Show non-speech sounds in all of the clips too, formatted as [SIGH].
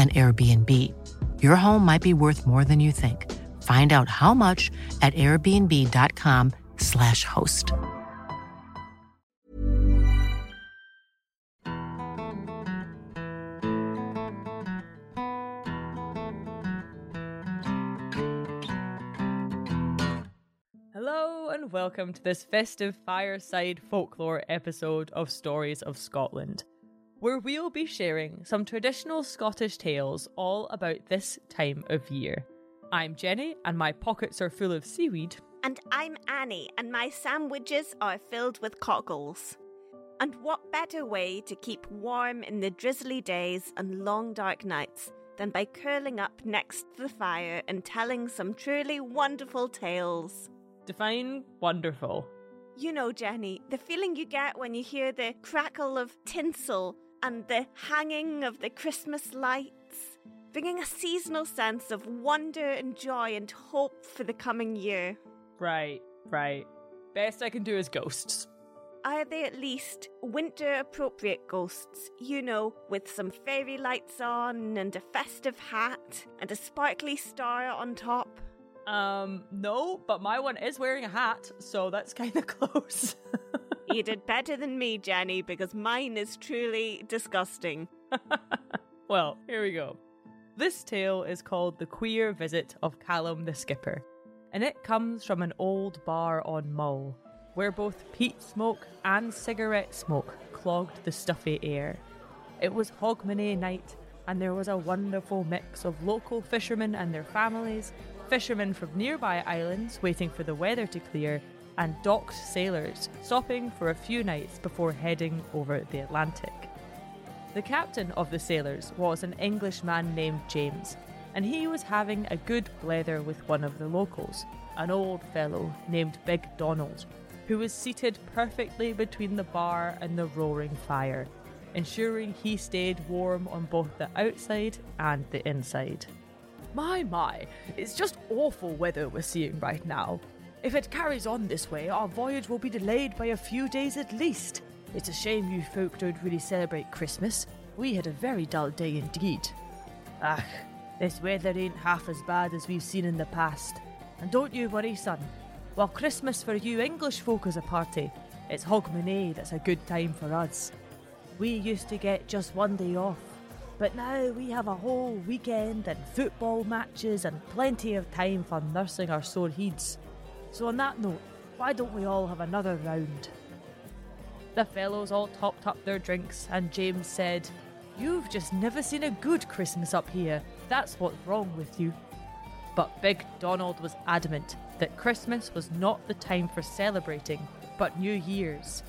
an Airbnb. Your home might be worth more than you think. Find out how much at airbnb.com/slash host. Hello and welcome to this festive fireside folklore episode of Stories of Scotland where we'll be sharing some traditional Scottish tales all about this time of year. I'm Jenny, and my pockets are full of seaweed. And I'm Annie, and my sandwiches are filled with cockles. And what better way to keep warm in the drizzly days and long dark nights than by curling up next to the fire and telling some truly wonderful tales? Define wonderful. You know, Jenny, the feeling you get when you hear the crackle of tinsel and the hanging of the Christmas lights, bringing a seasonal sense of wonder and joy and hope for the coming year. Right, right. Best I can do is ghosts. Are they at least winter appropriate ghosts? You know, with some fairy lights on and a festive hat and a sparkly star on top? Um, no, but my one is wearing a hat, so that's kind of [LAUGHS] close. You did better than me, Jenny, because mine is truly disgusting. [LAUGHS] well, here we go. This tale is called The Queer Visit of Calum the Skipper, and it comes from an old bar on Mull, where both peat smoke and cigarette smoke clogged the stuffy air. It was Hogmanay night, and there was a wonderful mix of local fishermen and their families, fishermen from nearby islands waiting for the weather to clear, and docked sailors, stopping for a few nights before heading over the Atlantic. The captain of the sailors was an Englishman named James, and he was having a good blether with one of the locals, an old fellow named Big Donald, who was seated perfectly between the bar and the roaring fire, ensuring he stayed warm on both the outside and the inside. My, my, it's just awful weather we're seeing right now. If it carries on this way, our voyage will be delayed by a few days at least. It's a shame you folk don't really celebrate Christmas. We had a very dull day indeed. Ah, this weather ain't half as bad as we've seen in the past. And don't you worry, son. While Christmas for you English folk is a party, it's Hogmanay that's a good time for us. We used to get just one day off, but now we have a whole weekend and football matches and plenty of time for nursing our sore heads. So, on that note, why don't we all have another round? The fellows all topped up their drinks, and James said, You've just never seen a good Christmas up here. That's what's wrong with you. But Big Donald was adamant that Christmas was not the time for celebrating, but New Year's.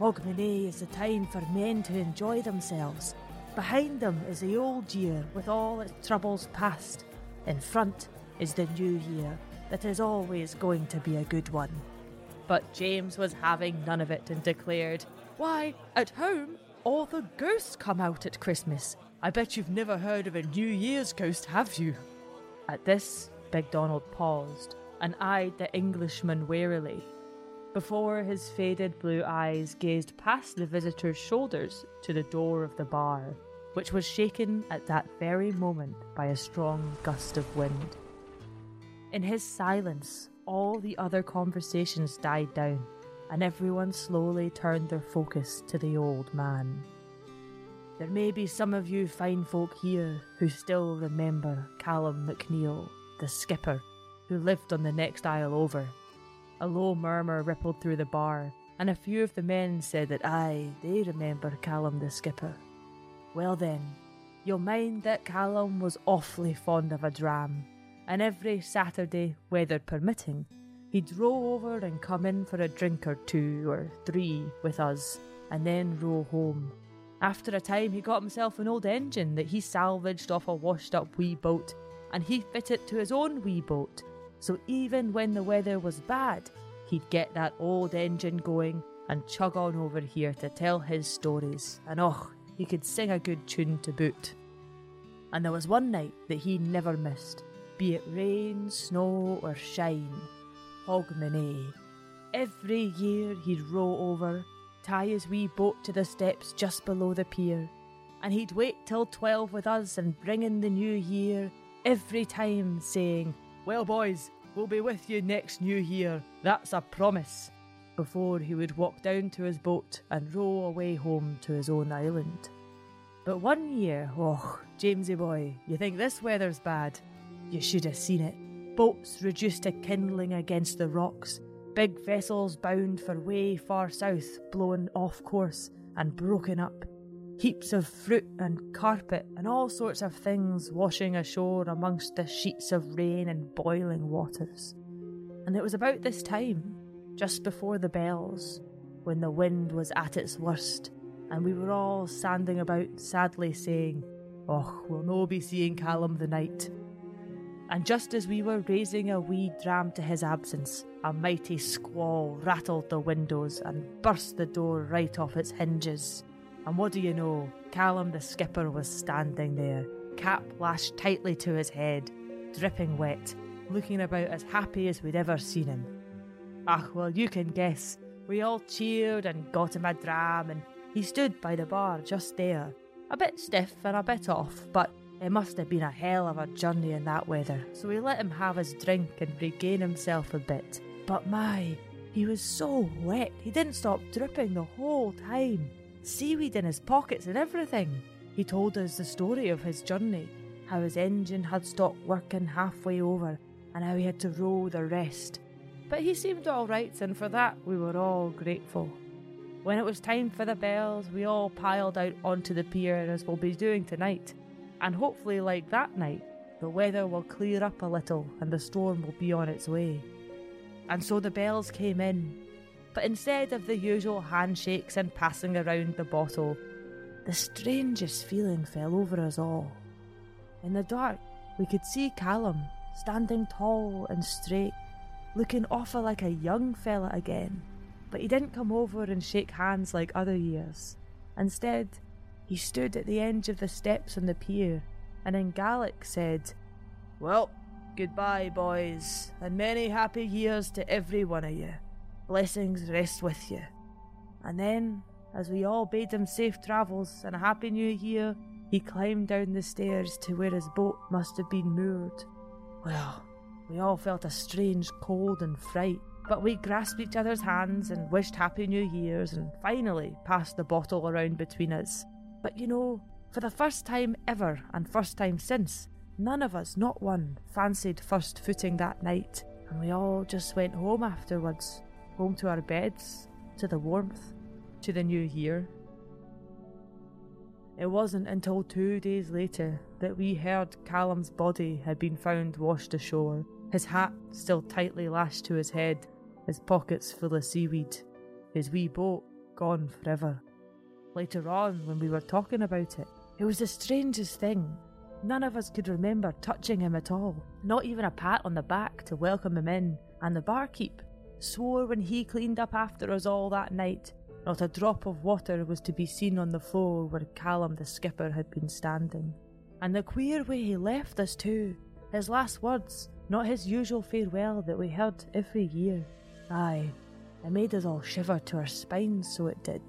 Hogmanay is the time for men to enjoy themselves. Behind them is the old year with all its troubles past. In front is the new year that is always going to be a good one. But James was having none of it and declared, Why, at home, all the ghosts come out at Christmas. I bet you've never heard of a New Year's ghost, have you? At this, Big Donald paused and eyed the Englishman warily, before his faded blue eyes gazed past the visitor's shoulders to the door of the bar, which was shaken at that very moment by a strong gust of wind. In his silence, all the other conversations died down, and everyone slowly turned their focus to the old man. There may be some of you fine folk here who still remember Calum McNeil, the skipper, who lived on the next isle over. A low murmur rippled through the bar, and a few of the men said that aye, they remember Calum the skipper. Well then, you'll mind that Calum was awfully fond of a dram, and every Saturday, weather permitting, he'd row over and come in for a drink or two or three with us, and then row home. After a time, he got himself an old engine that he salvaged off a washed up wee boat, and he fit it to his own wee boat. So even when the weather was bad, he'd get that old engine going and chug on over here to tell his stories, and oh, he could sing a good tune to boot. And there was one night that he never missed, be it rain, snow, or shine. Hogmanay. Every year he'd row over, tie his wee boat to the steps just below the pier, and he'd wait till twelve with us and bring in the new year every time, saying, Well, boys, we'll be with you next new year, that's a promise, before he would walk down to his boat and row away home to his own island. But one year, oh, Jamesy boy, you think this weather's bad? You should have seen it. Boats reduced to kindling against the rocks, big vessels bound for way far south blown off course and broken up, heaps of fruit and carpet and all sorts of things washing ashore amongst the sheets of rain and boiling waters. And it was about this time, just before the bells, when the wind was at its worst, and we were all standing about sadly saying, Oh, we'll no be seeing Calum the night and just as we were raising a wee dram to his absence, a mighty squall rattled the windows and burst the door right off its hinges. And what do you know? Calum the skipper was standing there, cap lashed tightly to his head, dripping wet, looking about as happy as we'd ever seen him. Ah, well, you can guess. We all cheered and got him a dram, and he stood by the bar just there, a bit stiff and a bit off, but it must have been a hell of a journey in that weather, so we let him have his drink and regain himself a bit. But my, he was so wet, he didn't stop dripping the whole time. Seaweed in his pockets and everything. He told us the story of his journey, how his engine had stopped working halfway over, and how he had to row the rest. But he seemed all right, and for that we were all grateful. When it was time for the bells, we all piled out onto the pier as we'll be doing tonight and hopefully, like that night, the weather will clear up a little and the storm will be on its way. And so the bells came in, but instead of the usual handshakes and passing around the bottle, the strangest feeling fell over us all. In the dark, we could see Calum standing tall and straight, looking awful like a young fella again. But he didn't come over and shake hands like other years. Instead, he stood at the edge of the steps on the pier and in Gaelic said, Well, goodbye, boys, and many happy years to every one of you. Blessings rest with you. And then, as we all bade him safe travels and a happy new year, he climbed down the stairs to where his boat must have been moored. Well, we all felt a strange cold and fright, but we grasped each other's hands and wished Happy New Year's and finally passed the bottle around between us. But you know, for the first time ever and first time since, none of us, not one, fancied first footing that night, and we all just went home afterwards, home to our beds, to the warmth, to the new year. It wasn't until two days later that we heard Calum's body had been found washed ashore, his hat still tightly lashed to his head, his pockets full of seaweed, his wee boat gone forever later on when we were talking about it. It was the strangest thing. None of us could remember touching him at all, not even a pat on the back to welcome him in, and the barkeep swore when he cleaned up after us all that night Not a drop of water was to be seen on the floor where Calum the skipper had been standing. And the queer way he left us, too. His last words, not his usual farewell that we heard every year. Aye, it made us all shiver to our spines, so it did.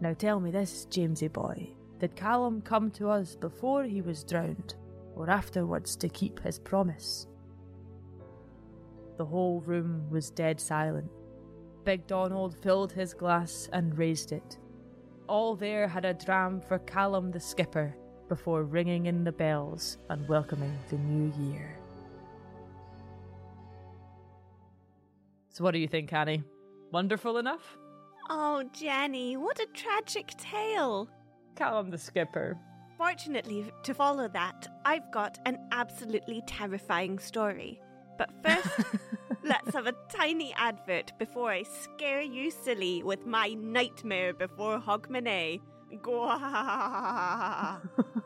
Now tell me this, Jamesy boy. Did Calum come to us before he was drowned, or afterwards to keep his promise? The whole room was dead silent. Big Donald filled his glass and raised it. All there had a dram for Calum the skipper before ringing in the bells and welcoming the new year. So, what do you think, Annie? Wonderful enough? Oh, Jenny, what a tragic tale. Calum the skipper. Fortunately, to follow that, I've got an absolutely terrifying story. But first, [LAUGHS] let's have a tiny advert before I scare you silly with my nightmare before Hogmanay. Gwah! [LAUGHS]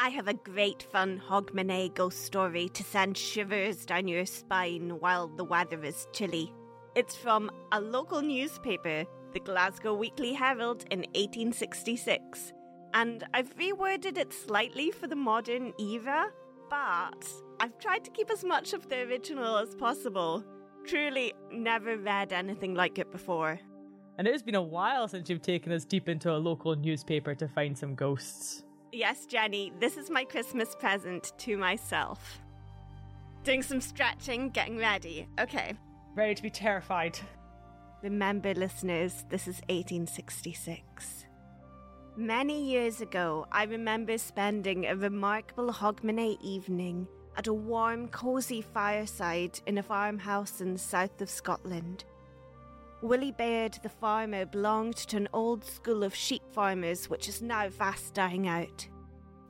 I have a great fun Hogmanay ghost story to send shivers down your spine while the weather is chilly. It's from a local newspaper, the Glasgow Weekly Herald, in 1866, and I've reworded it slightly for the modern era, but I've tried to keep as much of the original as possible. Truly, never read anything like it before. And it has been a while since you've taken us deep into a local newspaper to find some ghosts. Yes, Jenny, this is my Christmas present to myself. Doing some stretching, getting ready. Okay. Ready to be terrified. Remember, listeners, this is 1866. Many years ago, I remember spending a remarkable Hogmanay evening at a warm, cosy fireside in a farmhouse in the south of Scotland. Willie Baird, the farmer, belonged to an old school of sheep farmers which is now fast dying out.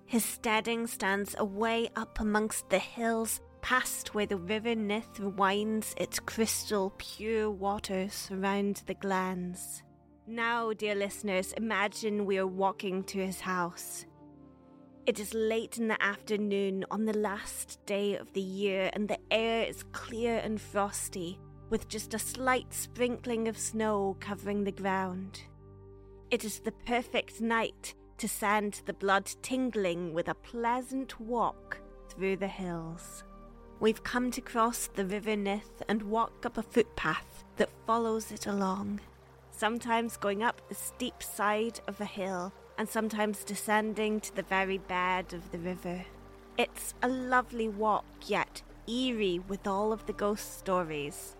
His steading stands away up amongst the hills, past where the River Nith winds its crystal pure waters around the glens. Now, dear listeners, imagine we are walking to his house. It is late in the afternoon on the last day of the year, and the air is clear and frosty with just a slight sprinkling of snow covering the ground. It is the perfect night to send the blood tingling with a pleasant walk through the hills. We've come to cross the River Nith and walk up a footpath that follows it along, sometimes going up the steep side of a hill and sometimes descending to the very bed of the river. It's a lovely walk, yet eerie with all of the ghost stories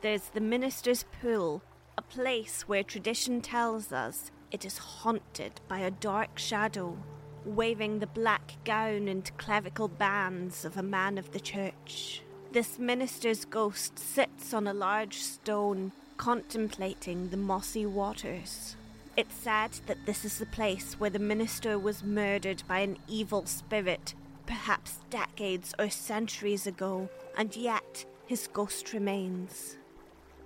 there's the Minister's Pool, a place where tradition tells us it is haunted by a dark shadow, waving the black gown and clerical bands of a man of the church. This minister's ghost sits on a large stone, contemplating the mossy waters. It's said that this is the place where the minister was murdered by an evil spirit, perhaps decades or centuries ago, and yet his ghost remains.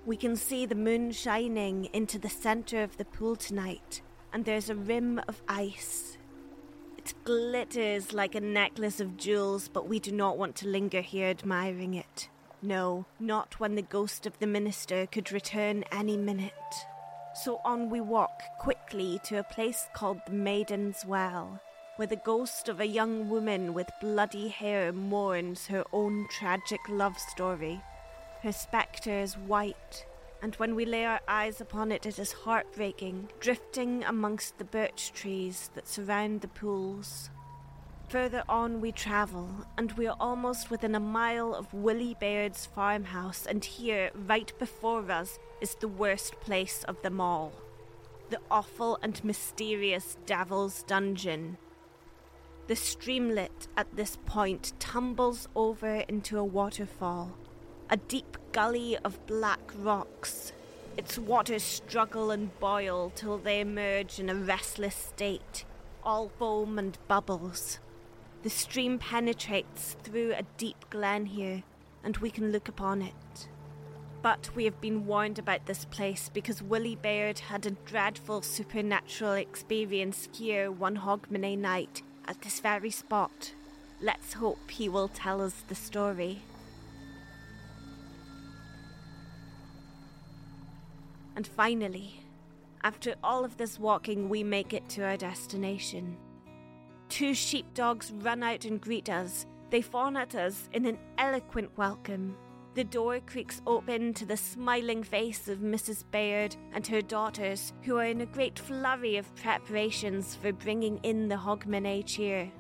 We can see the moon shining into the center of the pool tonight, and there's a rim of ice. It glitters like a necklace of jewels, but we do not want to linger here admiring it. No, not when the ghost of the minister could return any minute. So on we walk quickly to a place called the Maiden's Well, where the ghost of a young woman with bloody hair mourns her own tragic love story. Her spectre is white, and when we lay our eyes upon it, it is heartbreaking, drifting amongst the birch trees that surround the pools. Further on we travel, and we are almost within a mile of Willie Baird's farmhouse, and here, right before us, is the worst place of them all the awful and mysterious Devil's Dungeon. The streamlet at this point tumbles over into a waterfall, a deep gully of black rocks. Its waters struggle and boil till they emerge in a restless state, all foam and bubbles. The stream penetrates through a deep glen here, and we can look upon it. But we have been warned about this place because Willie Baird had a dreadful supernatural experience here one Hogmanay night at this very spot. Let's hope he will tell us the story. And finally, after all of this walking, we make it to our destination. Two sheepdogs run out and greet us. They fawn at us in an eloquent welcome. The door creaks open to the smiling face of Mrs. Baird and her daughters, who are in a great flurry of preparations for bringing in the Hogmanay cheer.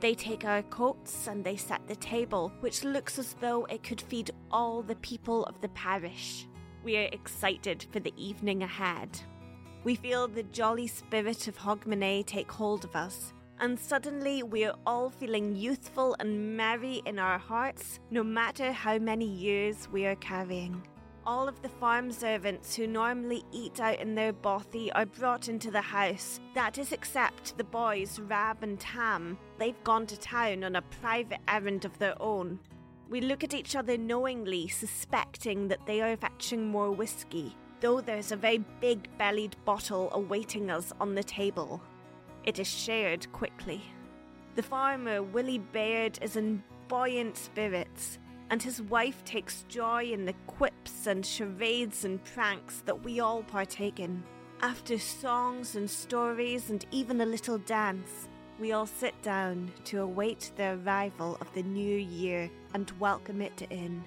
They take our coats and they set the table, which looks as though it could feed all the people of the parish. We are excited for the evening ahead. We feel the jolly spirit of Hogmanay take hold of us, and suddenly we are all feeling youthful and merry in our hearts, no matter how many years we are carrying. All of the farm servants who normally eat out in their bothy are brought into the house. That is, except the boys, Rab and Tam. They've gone to town on a private errand of their own. We look at each other knowingly, suspecting that they are fetching more whiskey, though there's a very big bellied bottle awaiting us on the table. It is shared quickly. The farmer, Willie Baird, is in buoyant spirits, and his wife takes joy in the quips and charades and pranks that we all partake in. After songs and stories and even a little dance, we all sit down to await the arrival of the new year and welcome it in.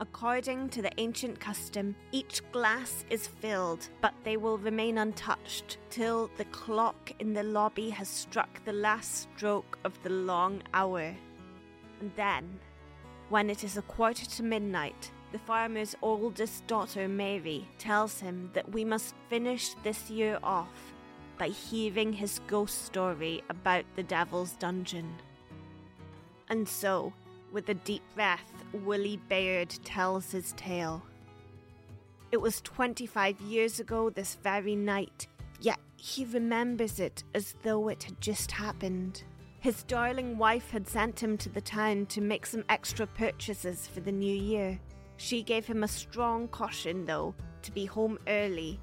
According to the ancient custom, each glass is filled, but they will remain untouched till the clock in the lobby has struck the last stroke of the long hour. And then, when it is a quarter to midnight, the farmer's oldest daughter, Mary, tells him that we must finish this year off by hearing his ghost story about the devil's dungeon. And so, with a deep breath, Willie Baird tells his tale. It was 25 years ago this very night, yet he remembers it as though it had just happened. His darling wife had sent him to the town to make some extra purchases for the new year. She gave him a strong caution, though, to be home early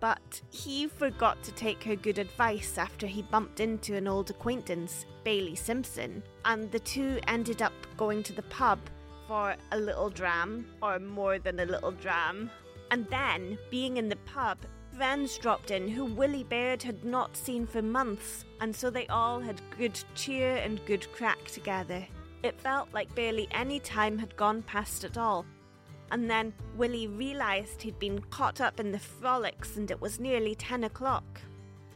but he forgot to take her good advice after he bumped into an old acquaintance, Bailey Simpson, and the two ended up going to the pub for a little dram, or more than a little dram. And then, being in the pub, friends dropped in who Willie Baird had not seen for months, and so they all had good cheer and good crack together. It felt like barely any time had gone past at all, and then Willie realised he'd been caught up in the frolics and it was nearly 10 o'clock.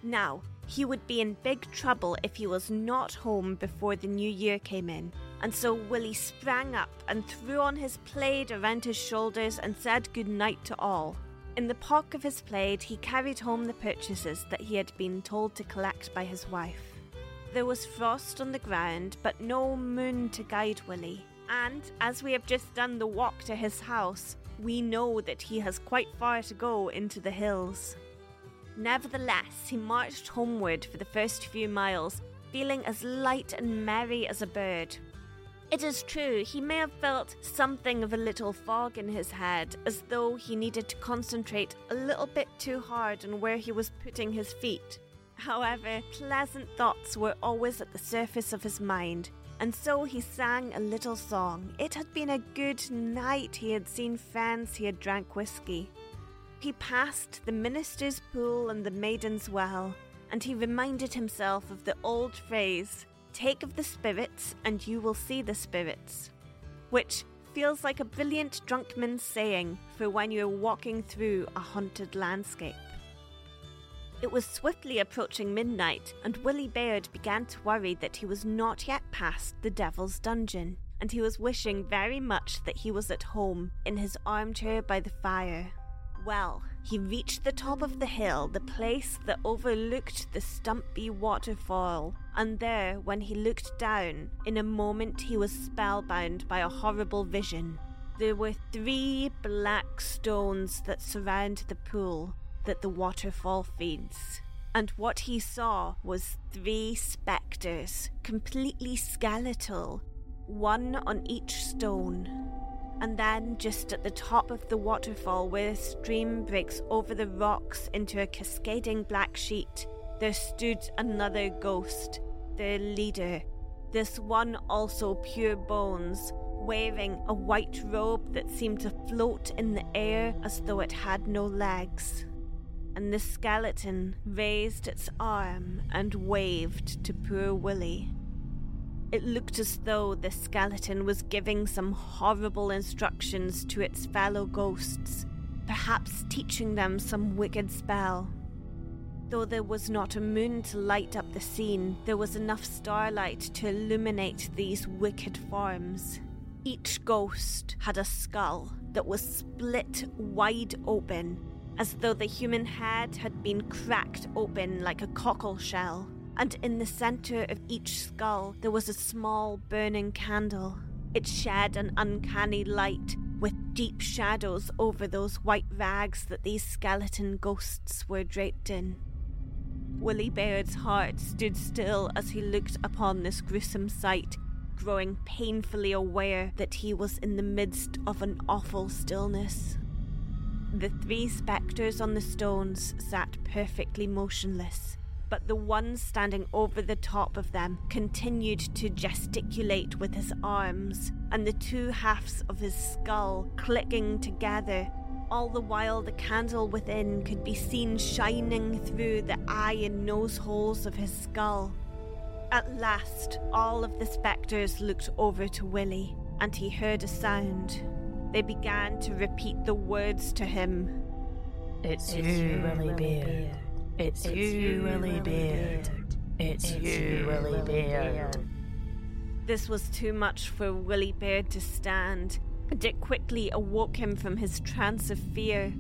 Now, he would be in big trouble if he was not home before the new year came in, and so Willie sprang up and threw on his plaid around his shoulders and said good night to all. In the pock of his plaid, he carried home the purchases that he had been told to collect by his wife. There was frost on the ground, but no moon to guide Willie. And as we have just done the walk to his house, we know that he has quite far to go into the hills. Nevertheless, he marched homeward for the first few miles, feeling as light and merry as a bird. It is true, he may have felt something of a little fog in his head, as though he needed to concentrate a little bit too hard on where he was putting his feet. However, pleasant thoughts were always at the surface of his mind, and so he sang a little song. It had been a good night. He had seen friends, he had drank whiskey. He passed the minister's pool and the maiden's well, and he reminded himself of the old phrase take of the spirits, and you will see the spirits, which feels like a brilliant drunkman's saying for when you're walking through a haunted landscape. It was swiftly approaching midnight, and Willie Baird began to worry that he was not yet past the Devil's Dungeon, and he was wishing very much that he was at home in his armchair by the fire. Well, he reached the top of the hill, the place that overlooked the Stumpy waterfall, and there, when he looked down, in a moment he was spellbound by a horrible vision. There were three black stones that surround the pool, that the waterfall feeds. And what he saw was three spectres, completely skeletal, one on each stone. And then, just at the top of the waterfall, where a stream breaks over the rocks into a cascading black sheet, there stood another ghost, their leader. This one also pure bones, wearing a white robe that seemed to float in the air as though it had no legs and the skeleton raised its arm and waved to poor Willie. It looked as though the skeleton was giving some horrible instructions to its fellow ghosts, perhaps teaching them some wicked spell. Though there was not a moon to light up the scene, there was enough starlight to illuminate these wicked forms. Each ghost had a skull that was split wide open as though the human head had been cracked open like a cockle shell, and in the center of each skull there was a small burning candle. It shed an uncanny light with deep shadows over those white rags that these skeleton ghosts were draped in. Willie Baird's heart stood still as he looked upon this gruesome sight, growing painfully aware that he was in the midst of an awful stillness. The three spectres on the stones sat perfectly motionless, but the one standing over the top of them continued to gesticulate with his arms, and the two halves of his skull clicking together. All the while, the candle within could be seen shining through the eye and nose holes of his skull. At last, all of the spectres looked over to Willie, and he heard a sound. They began to repeat the words to him. It's, it's you, Willie Baird. It's, it's you, Willie Baird. It's, it's you, Willie Baird. This was too much for Willie Baird to stand, and it quickly awoke him from his trance of fear.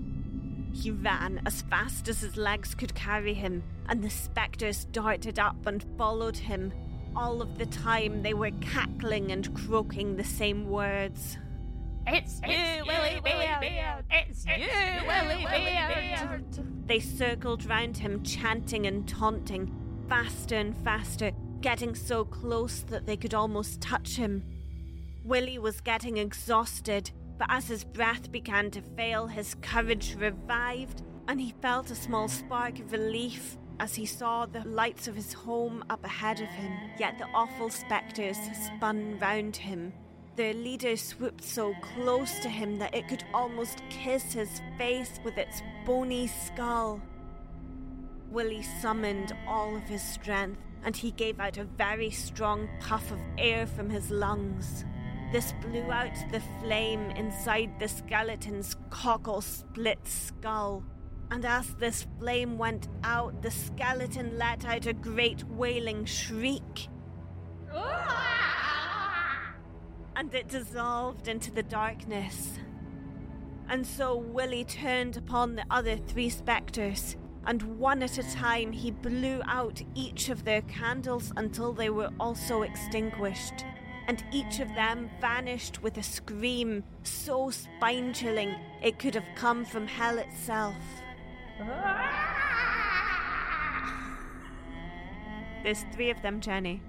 He ran as fast as his legs could carry him, and the spectres darted up and followed him. All of the time they were cackling and croaking the same words. It's you, Willie Baird! It's you, Willie Baird! They circled round him, chanting and taunting, faster and faster, getting so close that they could almost touch him. Willie was getting exhausted, but as his breath began to fail, his courage revived, and he felt a small spark of relief as he saw the lights of his home up ahead of him. Yet the awful spectres spun round him, their leader swooped so close to him that it could almost kiss his face with its bony skull. Willie summoned all of his strength and he gave out a very strong puff of air from his lungs. This blew out the flame inside the skeleton's cockle split skull. And as this flame went out, the skeleton let out a great wailing shriek and it dissolved into the darkness. And so Willie turned upon the other three spectres, and one at a time he blew out each of their candles until they were also extinguished. And each of them vanished with a scream so spine chilling it could have come from hell itself. Ah! There's three of them, Jenny.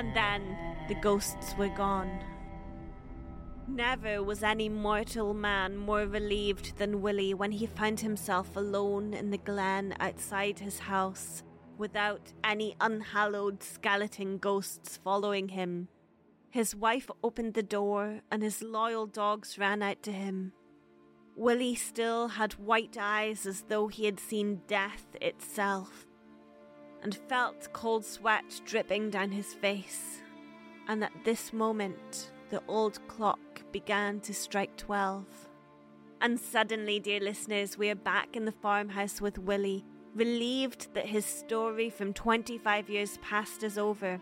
And then the ghosts were gone. Never was any mortal man more relieved than Willie when he found himself alone in the glen outside his house, without any unhallowed skeleton ghosts following him. His wife opened the door and his loyal dogs ran out to him. Willie still had white eyes as though he had seen death itself, and felt cold sweat dripping down his face. And at this moment, the old clock began to strike twelve. And suddenly, dear listeners, we are back in the farmhouse with Willie, relieved that his story from 25 years past is over.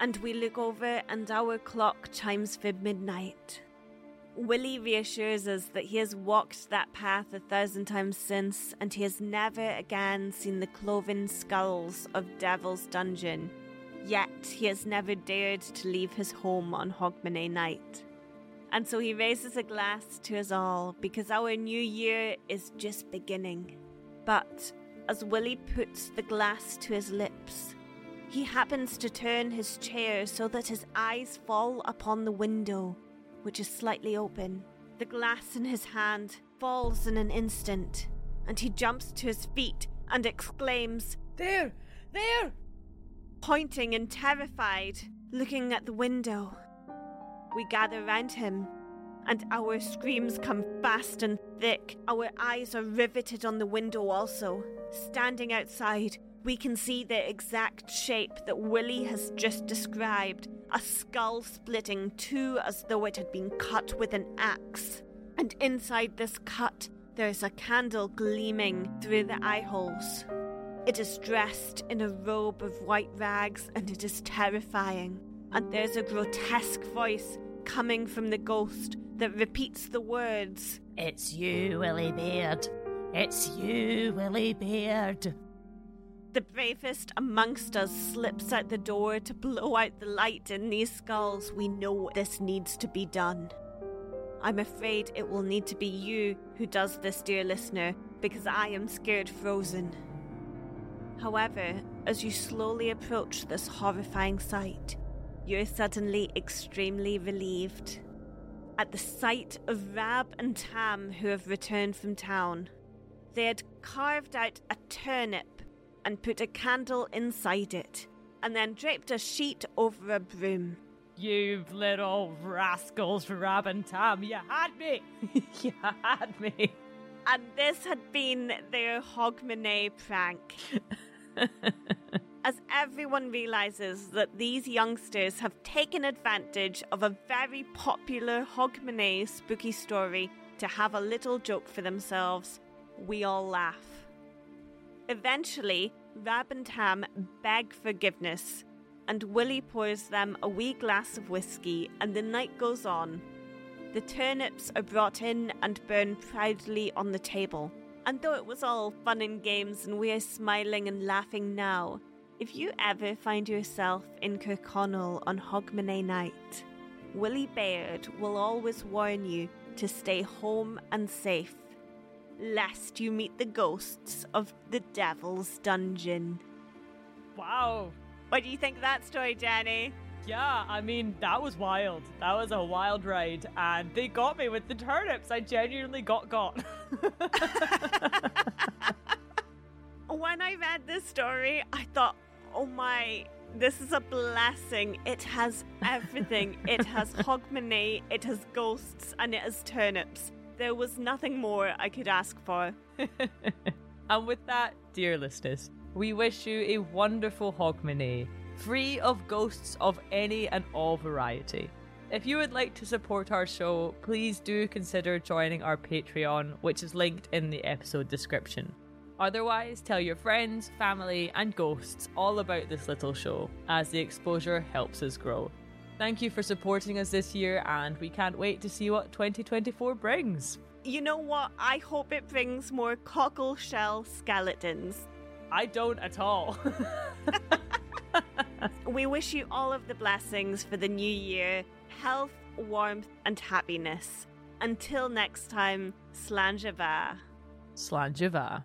And we look over, and our clock chimes for midnight. Willie reassures us that he has walked that path a thousand times since, and he has never again seen the cloven skulls of Devil's Dungeon. Yet he has never dared to leave his home on Hogmanay night. And so he raises a glass to us all because our new year is just beginning. But as Willie puts the glass to his lips, he happens to turn his chair so that his eyes fall upon the window which is slightly open. The glass in his hand falls in an instant, and he jumps to his feet and exclaims, There! There! Pointing and terrified, looking at the window. We gather round him, and our screams come fast and thick. Our eyes are riveted on the window also. Standing outside, we can see the exact shape that Willie has just described a skull splitting two as though it had been cut with an axe. And inside this cut, there is a candle gleaming through the eye holes. It is dressed in a robe of white rags and it is terrifying. And there's a grotesque voice coming from the ghost that repeats the words It's you, Willie Baird. It's you, Willie Baird. The bravest amongst us slips out the door to blow out the light in these skulls. We know this needs to be done. I'm afraid it will need to be you who does this, dear listener, because I am scared frozen. However, as you slowly approach this horrifying sight, you're suddenly extremely relieved. At the sight of Rab and Tam, who have returned from town, they had carved out a turnip and put a candle inside it, and then draped a sheet over a broom. You little rascals, Rab and Tam, you had me! [LAUGHS] you had me! And this had been their Hogmanay prank. [LAUGHS] As everyone realizes that these youngsters have taken advantage of a very popular Hogmanay spooky story to have a little joke for themselves, we all laugh. Eventually, Rab and Tam beg forgiveness, and Willie pours them a wee glass of whiskey, and the night goes on. The turnips are brought in and burned proudly on the table. And though it was all fun and games and we are smiling and laughing now, if you ever find yourself in Kirkconnell on Hogmanay night, Willie Baird will always warn you to stay home and safe lest you meet the ghosts of the Devil's Dungeon. Wow. What do you think of that story, Jenny? Yeah, I mean, that was wild. That was a wild ride, and they got me with the turnips. I genuinely got got. [LAUGHS] when I read this story, I thought, oh my, this is a blessing. It has everything. it has [LAUGHS] hogmanay, it has ghosts, and it has turnips. There was nothing more I could ask for. [LAUGHS] and with that, dear listeners, we wish you a wonderful Hogmanay, free of ghosts of any and all variety. If you would like to support our show, please do consider joining our Patreon, which is linked in the episode description. Otherwise, tell your friends, family, and ghosts all about this little show, as the exposure helps us grow. Thank you for supporting us this year, and we can't wait to see what 2024 brings. You know what? I hope it brings more cockle shell skeletons. I don't at all. [LAUGHS] we wish you all of the blessings for the new year health, warmth, and happiness. Until next time, Slàinte mhath. Slanjava.